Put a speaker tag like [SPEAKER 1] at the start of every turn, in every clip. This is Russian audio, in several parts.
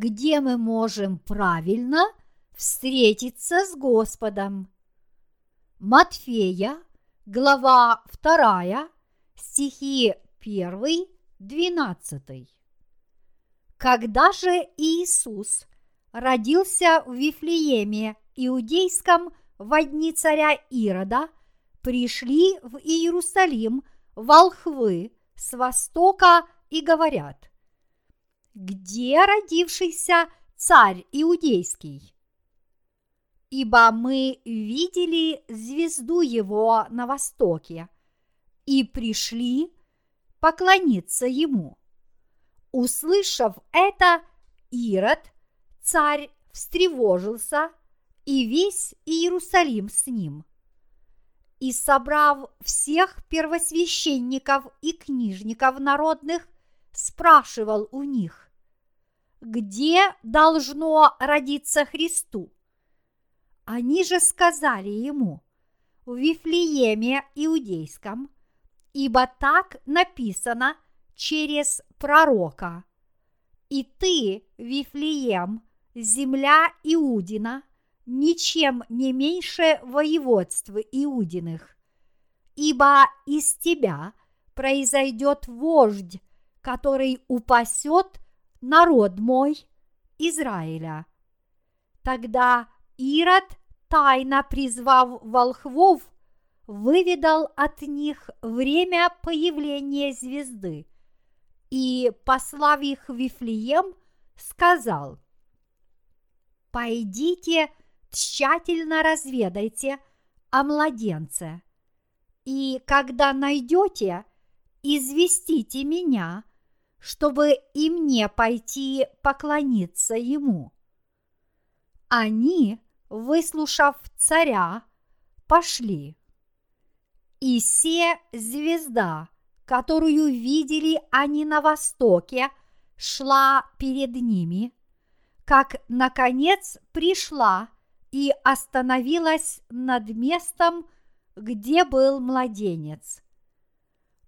[SPEAKER 1] где мы можем правильно встретиться с Господом. Матфея, глава 2, стихи 1, 12. Когда же Иисус родился в Вифлееме иудейском во дни царя Ирода, пришли в Иерусалим волхвы с востока и говорят, где родившийся царь иудейский? Ибо мы видели звезду его на востоке и пришли поклониться ему. Услышав это, Ирод, царь, встревожился, и весь Иерусалим с ним. И собрав всех первосвященников и книжников народных, спрашивал у них, где должно родиться Христу? Они же сказали ему, в Вифлееме Иудейском, ибо так написано через пророка. И ты, Вифлеем, земля Иудина, ничем не меньше воеводства Иудиных, ибо из тебя произойдет вождь, который упасет народ мой Израиля. Тогда Ирод, тайно призвав волхвов, выведал от них время появления звезды и, послав их в Вифлеем, сказал, «Пойдите, тщательно разведайте о младенце, и когда найдете, известите меня, чтобы и мне пойти поклониться ему». Они, выслушав царя, пошли. И се звезда, которую видели они на востоке, шла перед ними, как, наконец, пришла и остановилась над местом, где был младенец.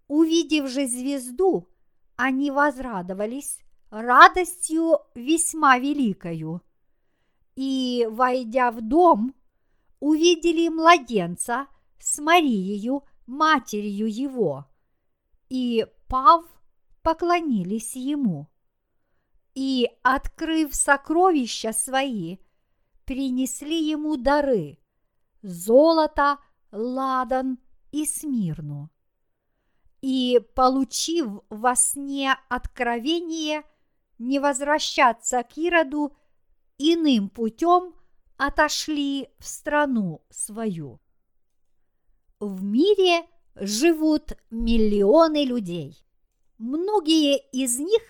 [SPEAKER 1] Увидев же звезду, они возрадовались радостью весьма великою. И, войдя в дом, увидели младенца с Марией, матерью его, и, пав, поклонились ему. И, открыв сокровища свои, принесли ему дары – золото, ладан и смирну. И, получив во сне откровение не возвращаться к Ироду, иным путем отошли в страну свою. В мире живут миллионы людей. Многие из них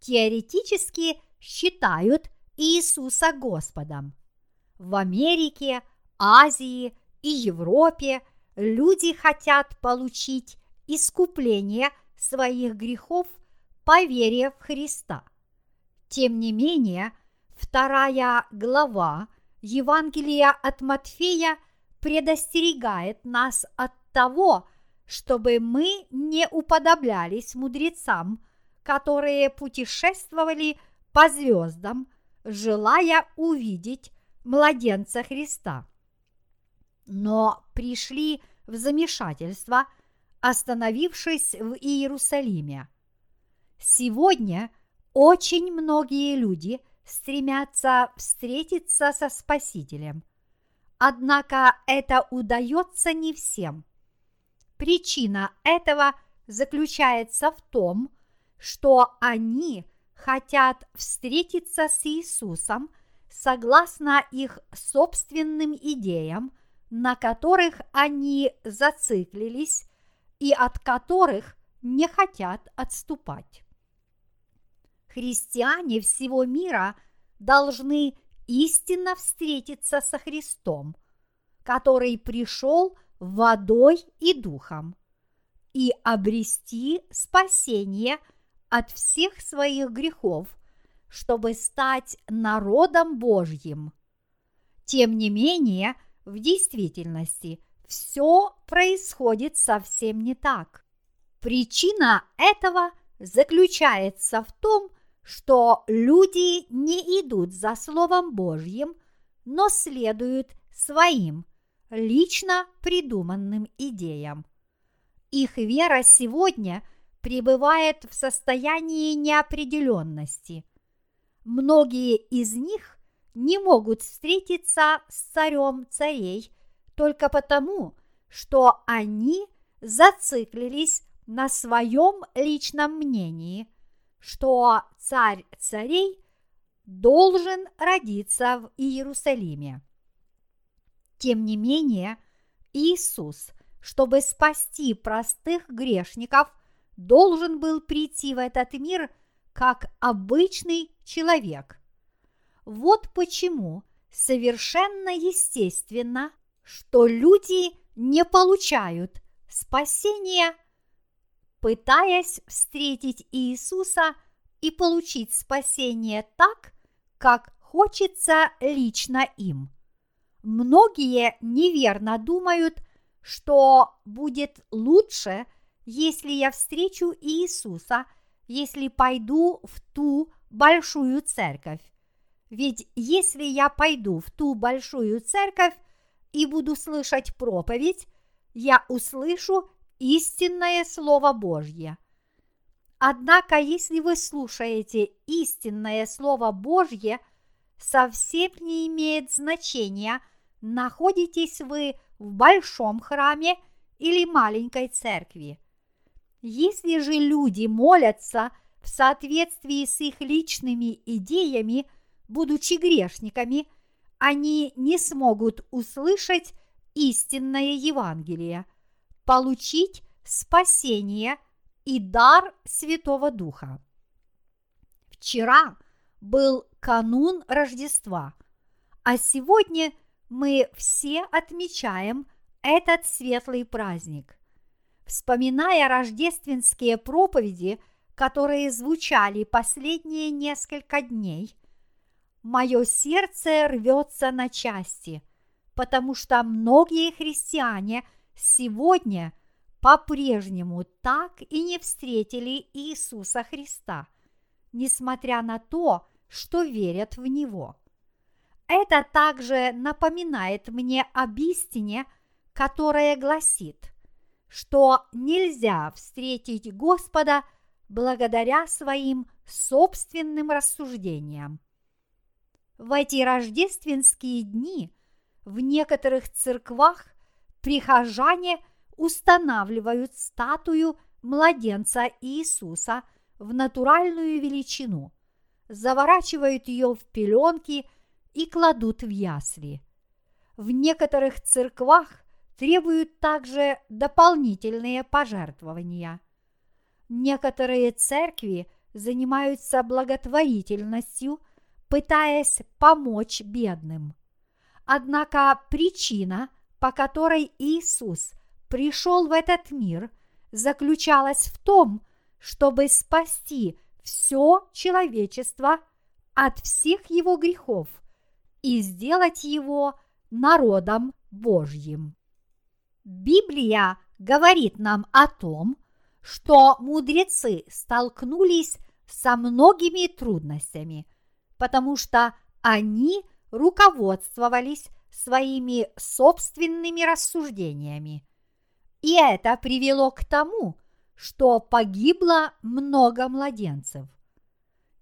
[SPEAKER 1] теоретически считают Иисуса Господом. В Америке, Азии и Европе люди хотят получить искупление своих грехов по вере в Христа. Тем не менее, вторая глава Евангелия от Матфея предостерегает нас от того, чтобы мы не уподоблялись мудрецам, которые путешествовали по звездам, желая увидеть младенца Христа. Но пришли в замешательство, остановившись в Иерусалиме. Сегодня очень многие люди стремятся встретиться со Спасителем. Однако это удается не всем – Причина этого заключается в том, что они хотят встретиться с Иисусом согласно их собственным идеям, на которых они зациклились и от которых не хотят отступать. Христиане всего мира должны истинно встретиться со Христом, который пришел – водой и духом, и обрести спасение от всех своих грехов, чтобы стать народом Божьим. Тем не менее, в действительности все происходит совсем не так. Причина этого заключается в том, что люди не идут за Словом Божьим, но следуют своим, лично придуманным идеям. Их вера сегодня пребывает в состоянии неопределенности. Многие из них не могут встретиться с царем царей только потому, что они зациклились на своем личном мнении, что царь царей должен родиться в Иерусалиме. Тем не менее, Иисус, чтобы спасти простых грешников, должен был прийти в этот мир как обычный человек. Вот почему совершенно естественно, что люди не получают спасения, пытаясь встретить Иисуса и получить спасение так, как хочется лично им. Многие неверно думают, что будет лучше, если я встречу Иисуса, если пойду в ту большую церковь. Ведь если я пойду в ту большую церковь и буду слышать проповедь, я услышу истинное Слово Божье. Однако, если вы слушаете истинное Слово Божье, совсем не имеет значения, находитесь вы в большом храме или маленькой церкви. Если же люди молятся в соответствии с их личными идеями, будучи грешниками, они не смогут услышать истинное Евангелие, получить спасение и дар Святого Духа. Вчера был канун Рождества, а сегодня мы все отмечаем этот светлый праздник. Вспоминая рождественские проповеди, которые звучали последние несколько дней, мое сердце рвется на части, потому что многие христиане сегодня по-прежнему так и не встретили Иисуса Христа, несмотря на то, что верят в Него. Это также напоминает мне об истине, которая гласит, что нельзя встретить Господа благодаря своим собственным рассуждениям. В эти рождественские дни в некоторых церквах прихожане устанавливают статую младенца Иисуса в натуральную величину, заворачивают ее в пеленки – и кладут в ясли. В некоторых церквах требуют также дополнительные пожертвования. Некоторые церкви занимаются благотворительностью, пытаясь помочь бедным. Однако причина, по которой Иисус пришел в этот мир, заключалась в том, чтобы спасти все человечество от всех его грехов и сделать его народом Божьим. Библия говорит нам о том, что мудрецы столкнулись со многими трудностями, потому что они руководствовались своими собственными рассуждениями. И это привело к тому, что погибло много младенцев.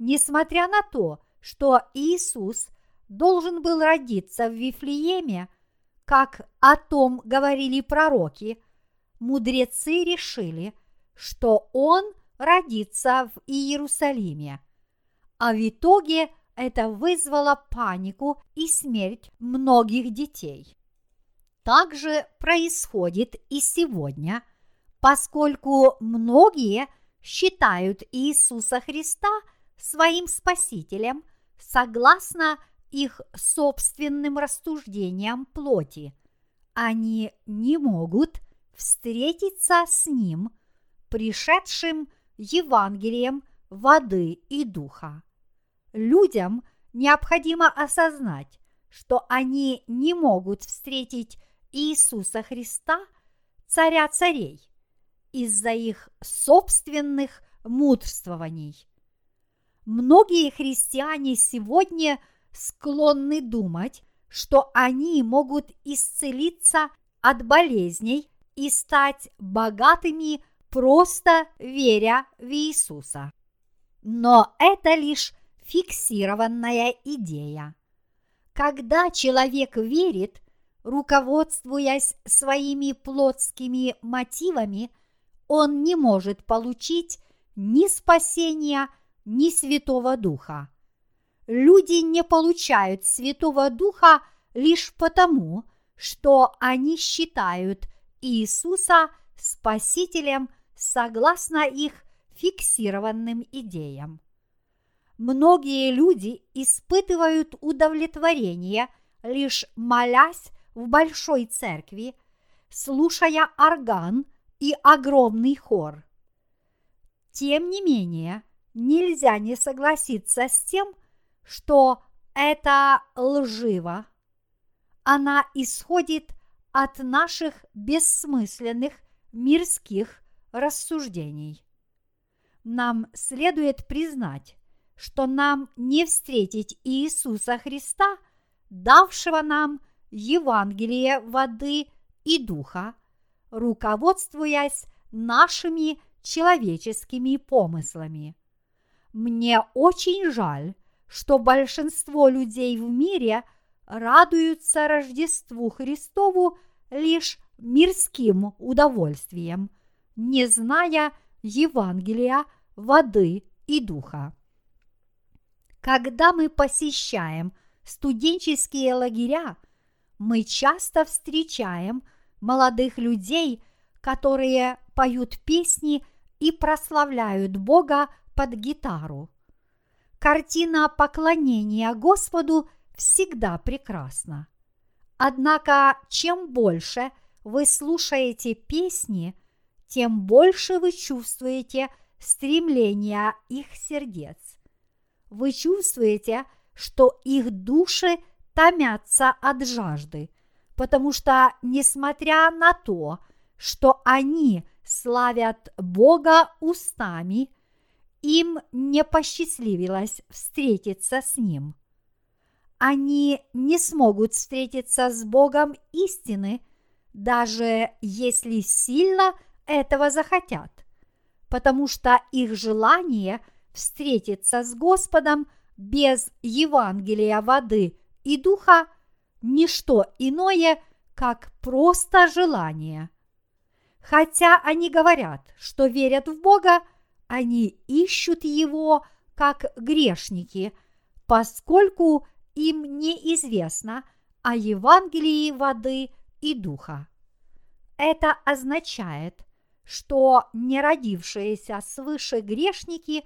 [SPEAKER 1] Несмотря на то, что Иисус должен был родиться в Вифлееме, как о том говорили пророки, мудрецы решили, что он родится в Иерусалиме. А в итоге это вызвало панику и смерть многих детей. Так же происходит и сегодня, поскольку многие считают Иисуса Христа своим Спасителем согласно их собственным рассуждениям плоти. Они не могут встретиться с Ним, пришедшим Евангелием воды и духа. Людям необходимо осознать, что они не могут встретить Иисуса Христа, Царя Царей, из-за их собственных мудрствований. Многие христиане сегодня склонны думать, что они могут исцелиться от болезней и стать богатыми, просто веря в Иисуса. Но это лишь фиксированная идея. Когда человек верит, руководствуясь своими плотскими мотивами, он не может получить ни спасения, ни Святого Духа. Люди не получают Святого Духа лишь потому, что они считают Иисуса Спасителем согласно их фиксированным идеям. Многие люди испытывают удовлетворение, лишь молясь в большой церкви, слушая орган и огромный хор. Тем не менее, нельзя не согласиться с тем, что это лживо. Она исходит от наших бессмысленных мирских рассуждений. Нам следует признать, что нам не встретить Иисуса Христа, давшего нам Евангелие воды и духа, руководствуясь нашими человеческими помыслами. Мне очень жаль, что большинство людей в мире радуются Рождеству Христову лишь мирским удовольствием, не зная Евангелия, воды и духа. Когда мы посещаем студенческие лагеря, мы часто встречаем молодых людей, которые поют песни и прославляют Бога под гитару. Картина поклонения Господу всегда прекрасна. Однако, чем больше вы слушаете песни, тем больше вы чувствуете стремления их сердец. Вы чувствуете, что их души томятся от жажды, потому что, несмотря на то, что они славят Бога устами, им не посчастливилось встретиться с Ним. Они не смогут встретиться с Богом истины, даже если сильно этого захотят, потому что их желание встретиться с Господом без Евангелия воды и духа – ничто иное, как просто желание. Хотя они говорят, что верят в Бога, они ищут Его как грешники, поскольку им неизвестно о Евангелии воды и духа. Это означает, что неродившиеся свыше грешники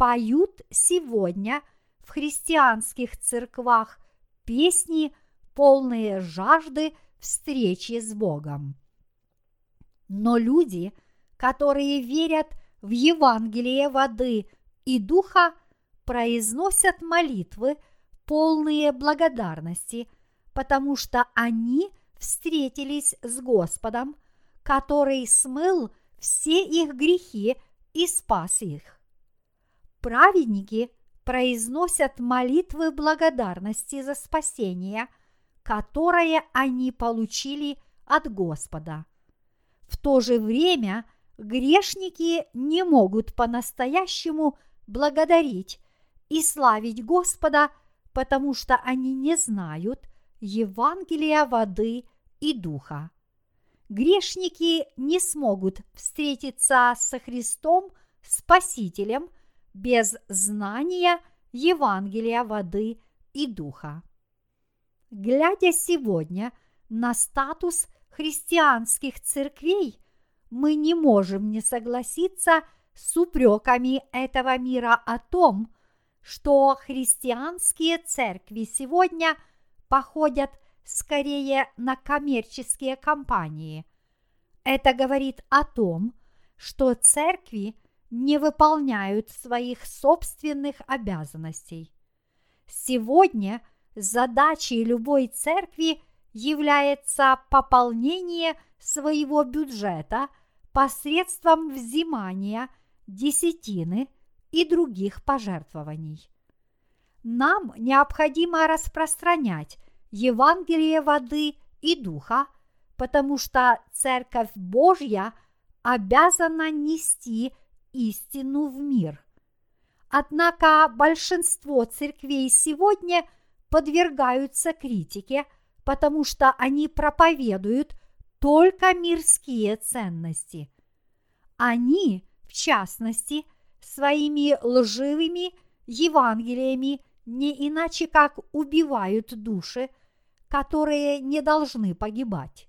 [SPEAKER 1] поют сегодня в христианских церквах песни, полные жажды встречи с Богом. Но люди, которые верят в Евангелие воды и духа, произносят молитвы, полные благодарности, потому что они встретились с Господом – который смыл все их грехи и спас их. Праведники произносят молитвы благодарности за спасение, которое они получили от Господа. В то же время грешники не могут по-настоящему благодарить и славить Господа, потому что они не знают Евангелия воды и духа грешники не смогут встретиться со Христом Спасителем без знания Евангелия воды и духа. Глядя сегодня на статус христианских церквей, мы не можем не согласиться с упреками этого мира о том, что христианские церкви сегодня походят скорее на коммерческие компании. Это говорит о том, что церкви не выполняют своих собственных обязанностей. Сегодня задачей любой церкви является пополнение своего бюджета посредством взимания десятины и других пожертвований. Нам необходимо распространять Евангелие воды и духа, потому что Церковь Божья обязана нести истину в мир. Однако большинство церквей сегодня подвергаются критике, потому что они проповедуют только мирские ценности. Они, в частности, своими лживыми Евангелиями не иначе как убивают души, которые не должны погибать.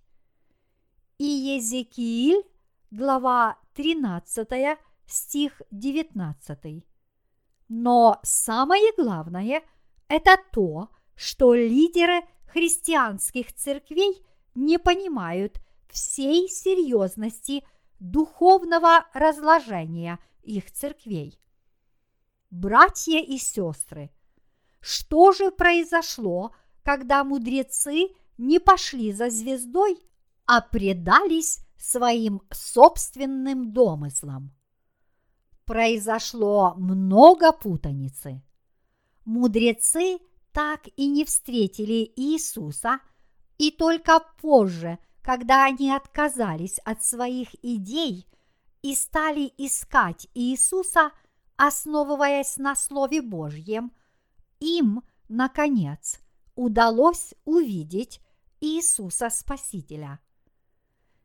[SPEAKER 1] И Езекииль, глава 13, стих 19. Но самое главное – это то, что лидеры христианских церквей не понимают всей серьезности духовного разложения их церквей. Братья и сестры, что же произошло, когда мудрецы не пошли за звездой, а предались своим собственным домыслам? Произошло много путаницы. Мудрецы так и не встретили Иисуса – и только позже, когда они отказались от своих идей и стали искать Иисуса, основываясь на Слове Божьем, им, наконец, удалось увидеть Иисуса Спасителя.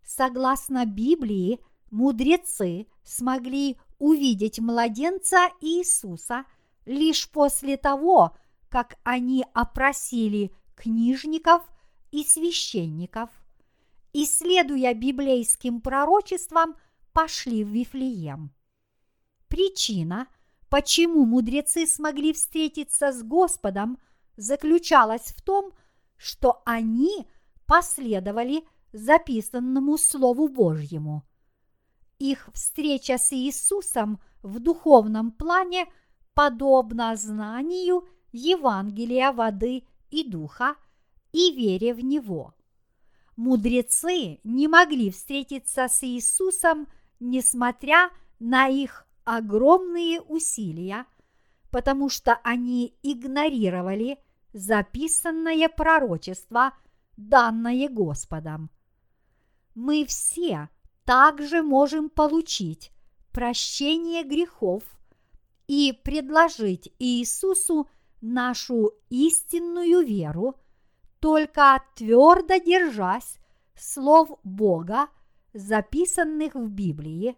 [SPEAKER 1] Согласно Библии, мудрецы смогли увидеть младенца Иисуса лишь после того, как они опросили книжников – и священников, и, следуя библейским пророчествам, пошли в Вифлеем. Причина, почему мудрецы смогли встретиться с Господом, заключалась в том, что они последовали записанному Слову Божьему. Их встреча с Иисусом в духовном плане подобна знанию Евангелия воды и духа – и вере в Него. Мудрецы не могли встретиться с Иисусом, несмотря на их огромные усилия, потому что они игнорировали записанное пророчество, данное Господом. Мы все также можем получить прощение грехов и предложить Иисусу нашу истинную веру – только твердо держась слов Бога, записанных в Библии,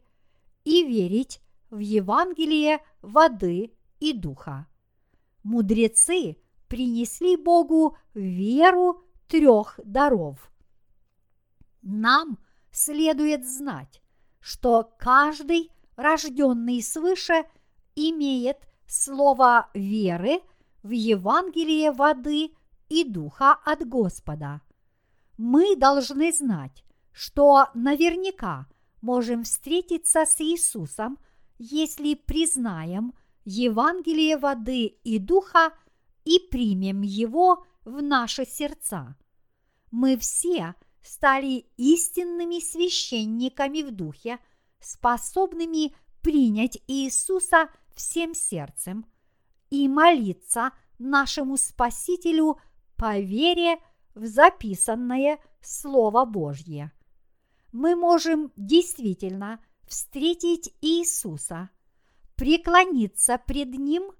[SPEAKER 1] и верить в Евангелие воды и духа. Мудрецы принесли Богу веру трех даров. Нам следует знать, что каждый рожденный свыше имеет слово веры в Евангелие воды и Духа от Господа. Мы должны знать, что наверняка можем встретиться с Иисусом, если признаем Евангелие воды и Духа и примем его в наши сердца. Мы все стали истинными священниками в Духе, способными принять Иисуса всем сердцем и молиться нашему Спасителю по вере в записанное Слово Божье. Мы можем действительно встретить Иисуса, преклониться пред Ним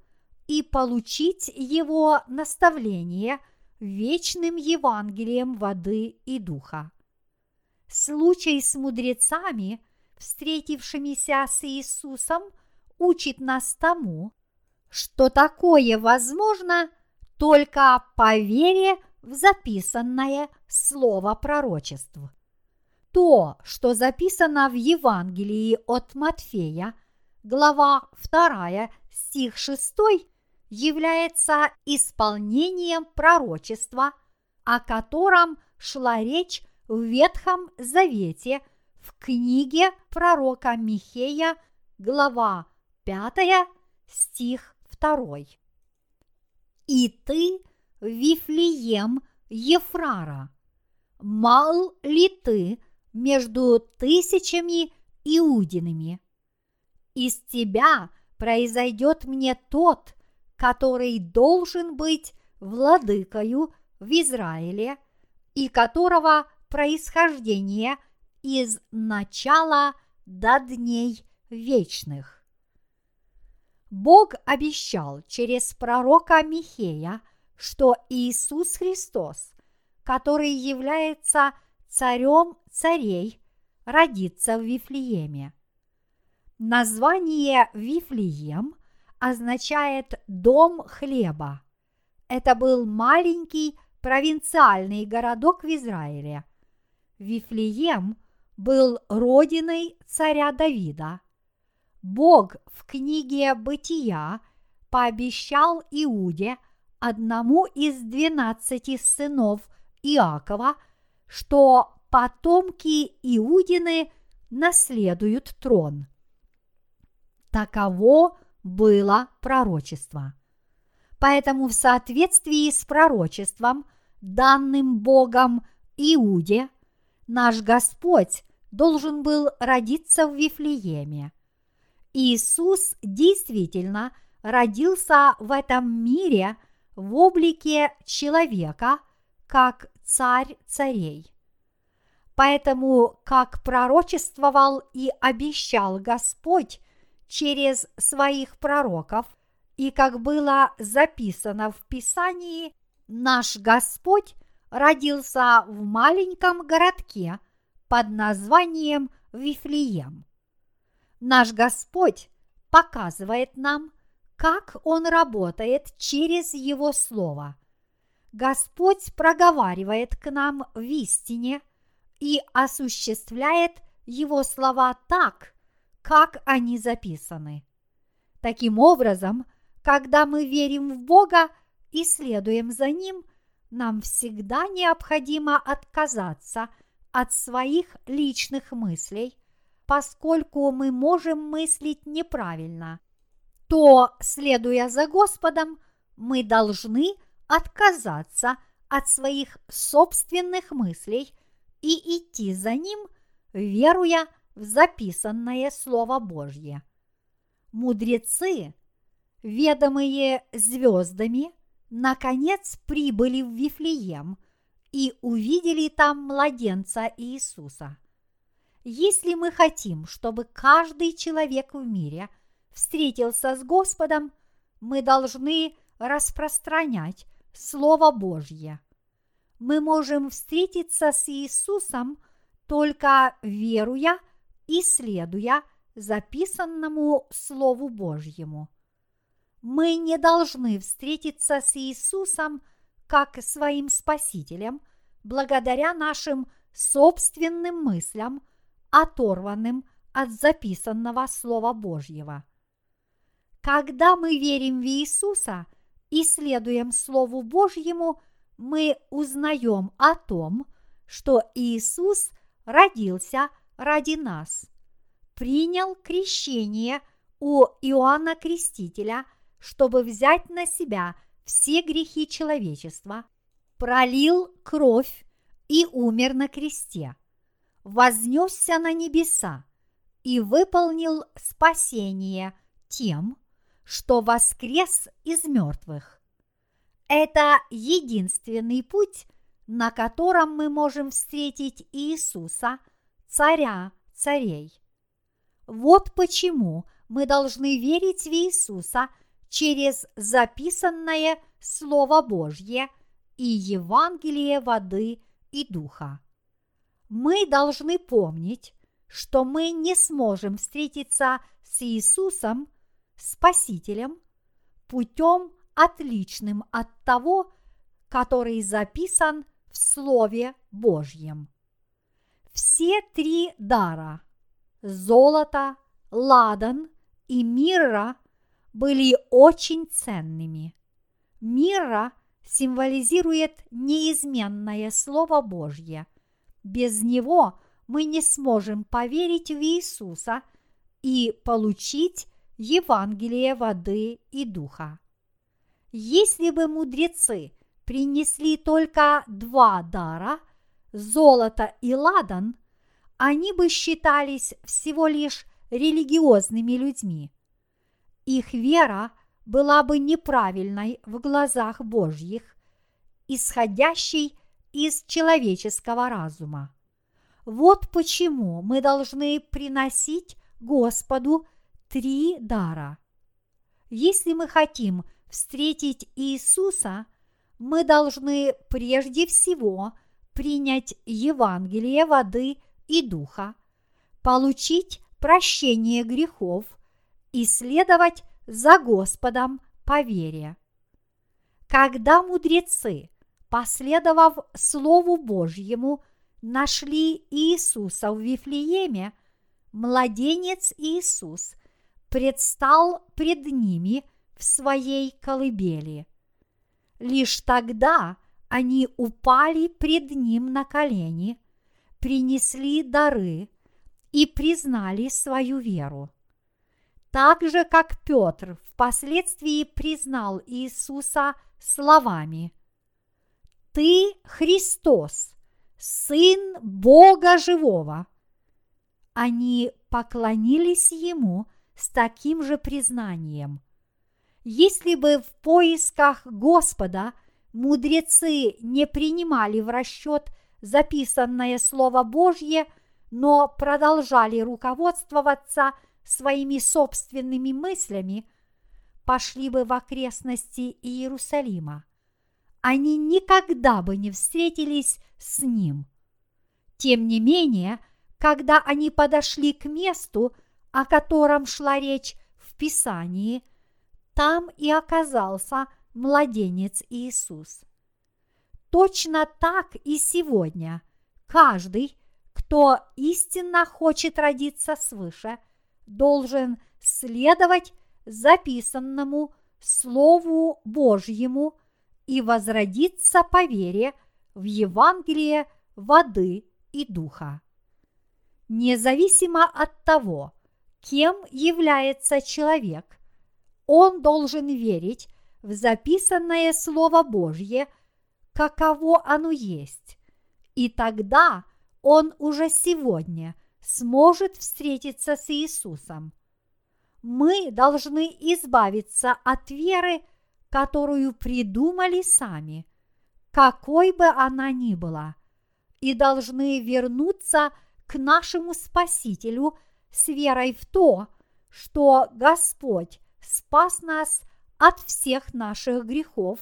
[SPEAKER 1] и получить Его наставление вечным Евангелием воды и духа. Случай с мудрецами, встретившимися с Иисусом, учит нас тому, что такое возможно только по вере в записанное слово пророчеств. То, что записано в Евангелии от Матфея, глава 2, стих 6, является исполнением пророчества, о котором шла речь в Ветхом Завете в книге пророка Михея, глава 5, стих 2 и ты, Вифлеем Ефрара, мал ли ты между тысячами иудинами? Из тебя произойдет мне тот, который должен быть владыкою в Израиле и которого происхождение из начала до дней вечных. Бог обещал через пророка Михея, что Иисус Христос, который является царем царей, родится в Вифлееме. Название Вифлеем означает «дом хлеба». Это был маленький провинциальный городок в Израиле. Вифлеем был родиной царя Давида. Бог в книге «Бытия» пообещал Иуде, одному из двенадцати сынов Иакова, что потомки Иудины наследуют трон. Таково было пророчество. Поэтому в соответствии с пророчеством, данным Богом Иуде, наш Господь должен был родиться в Вифлееме. Иисус действительно родился в этом мире в облике человека, как царь царей. Поэтому, как пророчествовал и обещал Господь через своих пророков, и как было записано в Писании, наш Господь родился в маленьком городке под названием Вифлеем. Наш Господь показывает нам, как Он работает через Его Слово. Господь проговаривает к нам в истине и осуществляет Его слова так, как они записаны. Таким образом, когда мы верим в Бога и следуем за Ним, нам всегда необходимо отказаться от своих личных мыслей, поскольку мы можем мыслить неправильно, то, следуя за Господом, мы должны отказаться от своих собственных мыслей и идти за Ним, веруя в записанное Слово Божье. Мудрецы, ведомые звездами, наконец прибыли в Вифлеем и увидели там младенца Иисуса. Если мы хотим, чтобы каждый человек в мире встретился с Господом, мы должны распространять Слово Божье. Мы можем встретиться с Иисусом только веруя и следуя записанному Слову Божьему. Мы не должны встретиться с Иисусом как своим Спасителем благодаря нашим собственным мыслям, оторванным от записанного Слова Божьего. Когда мы верим в Иисуса и следуем Слову Божьему, мы узнаем о том, что Иисус родился ради нас, принял крещение у Иоанна Крестителя, чтобы взять на себя все грехи человечества, пролил кровь и умер на кресте, вознесся на небеса и выполнил спасение тем, что воскрес из мертвых. Это единственный путь, на котором мы можем встретить Иисуса, царя царей. Вот почему мы должны верить в Иисуса через записанное Слово Божье и Евангелие воды и духа. Мы должны помнить, что мы не сможем встретиться с Иисусом, Спасителем, путем отличным от того, который записан в Слове Божьем. Все три дара – золото, ладан и мирра – были очень ценными. Мирра символизирует неизменное Слово Божье. Без него мы не сможем поверить в Иисуса и получить Евангелие воды и духа. Если бы мудрецы принесли только два дара, золото и ладан, они бы считались всего лишь религиозными людьми. их вера была бы неправильной в глазах Божьих, исходящей из человеческого разума. Вот почему мы должны приносить Господу три дара. Если мы хотим встретить Иисуса, мы должны прежде всего принять Евангелие воды и духа, получить прощение грехов и следовать за Господом по вере. Когда мудрецы, последовав Слову Божьему, нашли Иисуса в Вифлееме, младенец Иисус предстал пред ними в своей колыбели. Лишь тогда они упали пред ним на колени, принесли дары и признали свою веру. Так же, как Петр впоследствии признал Иисуса словами «Ты Христос, Сын Бога Живого». Они поклонились Ему с таким же признанием. Если бы в поисках Господа мудрецы не принимали в расчет записанное Слово Божье, но продолжали руководствоваться своими собственными мыслями, пошли бы в окрестности Иерусалима они никогда бы не встретились с ним. Тем не менее, когда они подошли к месту, о котором шла речь в Писании, там и оказался младенец Иисус. Точно так и сегодня каждый, кто истинно хочет родиться свыше, должен следовать записанному Слову Божьему – и возродиться по вере в Евангелие воды и духа. Независимо от того, кем является человек, он должен верить в записанное Слово Божье, каково оно есть, и тогда он уже сегодня сможет встретиться с Иисусом. Мы должны избавиться от веры – которую придумали сами, какой бы она ни была, и должны вернуться к нашему Спасителю с верой в то, что Господь спас нас от всех наших грехов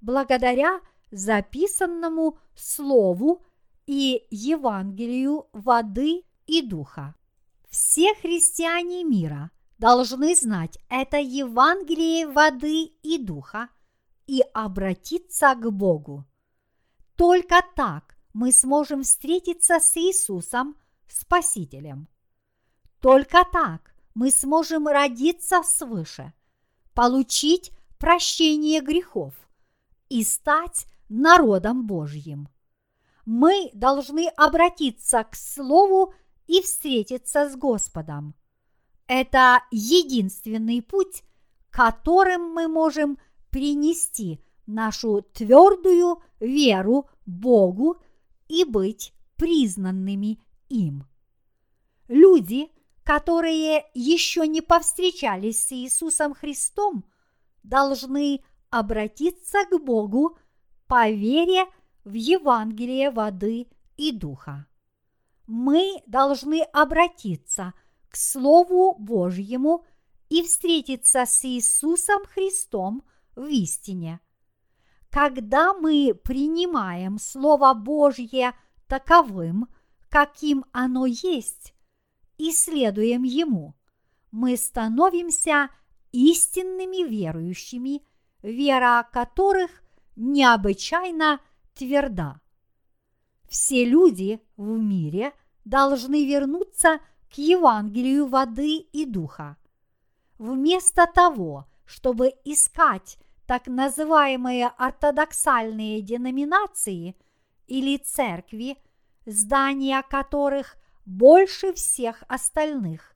[SPEAKER 1] благодаря записанному Слову и Евангелию воды и духа. Все христиане мира – должны знать это Евангелие воды и духа и обратиться к Богу. Только так мы сможем встретиться с Иисусом, Спасителем. Только так мы сможем родиться свыше, получить прощение грехов и стать народом Божьим. Мы должны обратиться к Слову и встретиться с Господом. Это единственный путь, которым мы можем принести нашу твердую веру Богу и быть признанными им. Люди, которые еще не повстречались с Иисусом Христом, должны обратиться к Богу по вере в Евангелие воды и духа. Мы должны обратиться – к Слову Божьему и встретиться с Иисусом Христом в истине. Когда мы принимаем Слово Божье таковым, каким оно есть, и следуем Ему, мы становимся истинными верующими, вера которых необычайно тверда. Все люди в мире должны вернуться к Евангелию воды и духа. Вместо того, чтобы искать так называемые ортодоксальные деноминации или церкви, здания которых больше всех остальных,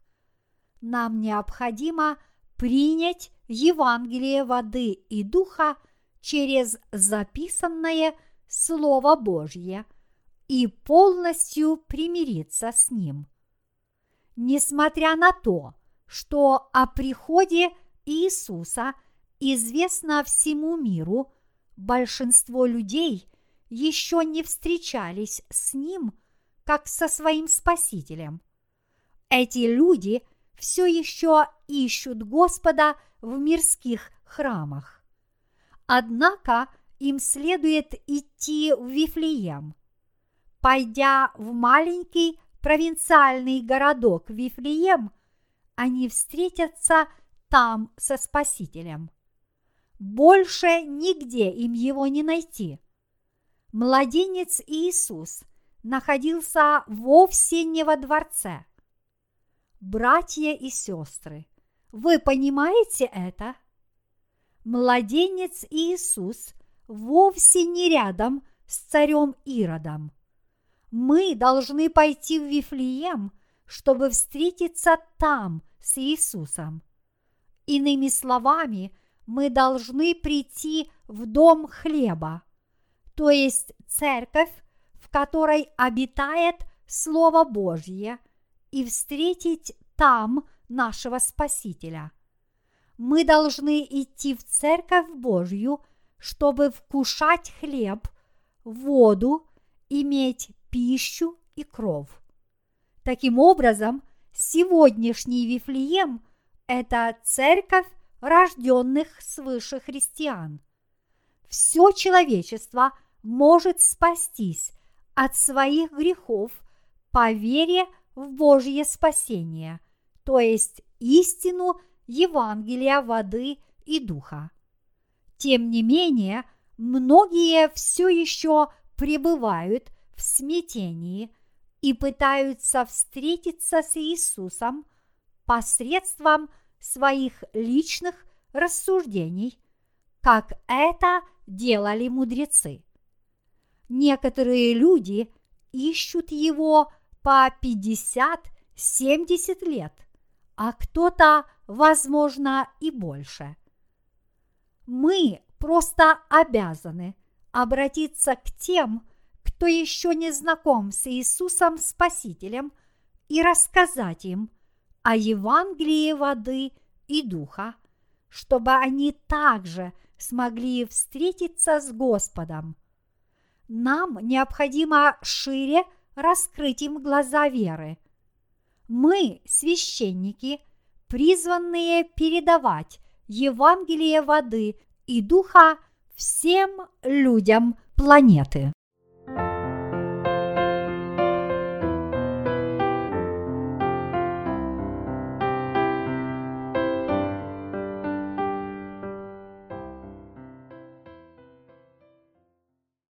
[SPEAKER 1] нам необходимо принять Евангелие воды и духа через записанное Слово Божье и полностью примириться с ним – несмотря на то, что о приходе Иисуса известно всему миру, большинство людей еще не встречались с Ним как со своим Спасителем. Эти люди все еще ищут Господа в мирских храмах. Однако им следует идти в Вифлеем. Пойдя в маленький провинциальный городок Вифлеем, они встретятся там со Спасителем. Больше нигде им его не найти. Младенец Иисус находился вовсе не во дворце. Братья и сестры, вы понимаете это? Младенец Иисус вовсе не рядом с царем Иродом. Мы должны пойти в Вифлеем, чтобы встретиться там с Иисусом. Иными словами, мы должны прийти в дом хлеба, то есть церковь, в которой обитает Слово Божье, и встретить там нашего Спасителя. Мы должны идти в церковь Божью, чтобы вкушать хлеб, воду, иметь пищу и кров. Таким образом, сегодняшний Вифлеем – это церковь рожденных свыше христиан. Все человечество может спастись от своих грехов по вере в Божье спасение, то есть истину Евангелия воды и духа. Тем не менее, многие все еще пребывают в смятении и пытаются встретиться с Иисусом посредством своих личных рассуждений, как это делали мудрецы. Некоторые люди ищут его по 50-70 лет, а кто-то, возможно, и больше. Мы просто обязаны обратиться к тем, кто еще не знаком с Иисусом Спасителем, и рассказать им о Евангелии воды и духа, чтобы они также смогли встретиться с Господом. Нам необходимо шире раскрыть им глаза веры. Мы, священники, призванные передавать Евангелие воды и духа всем людям планеты.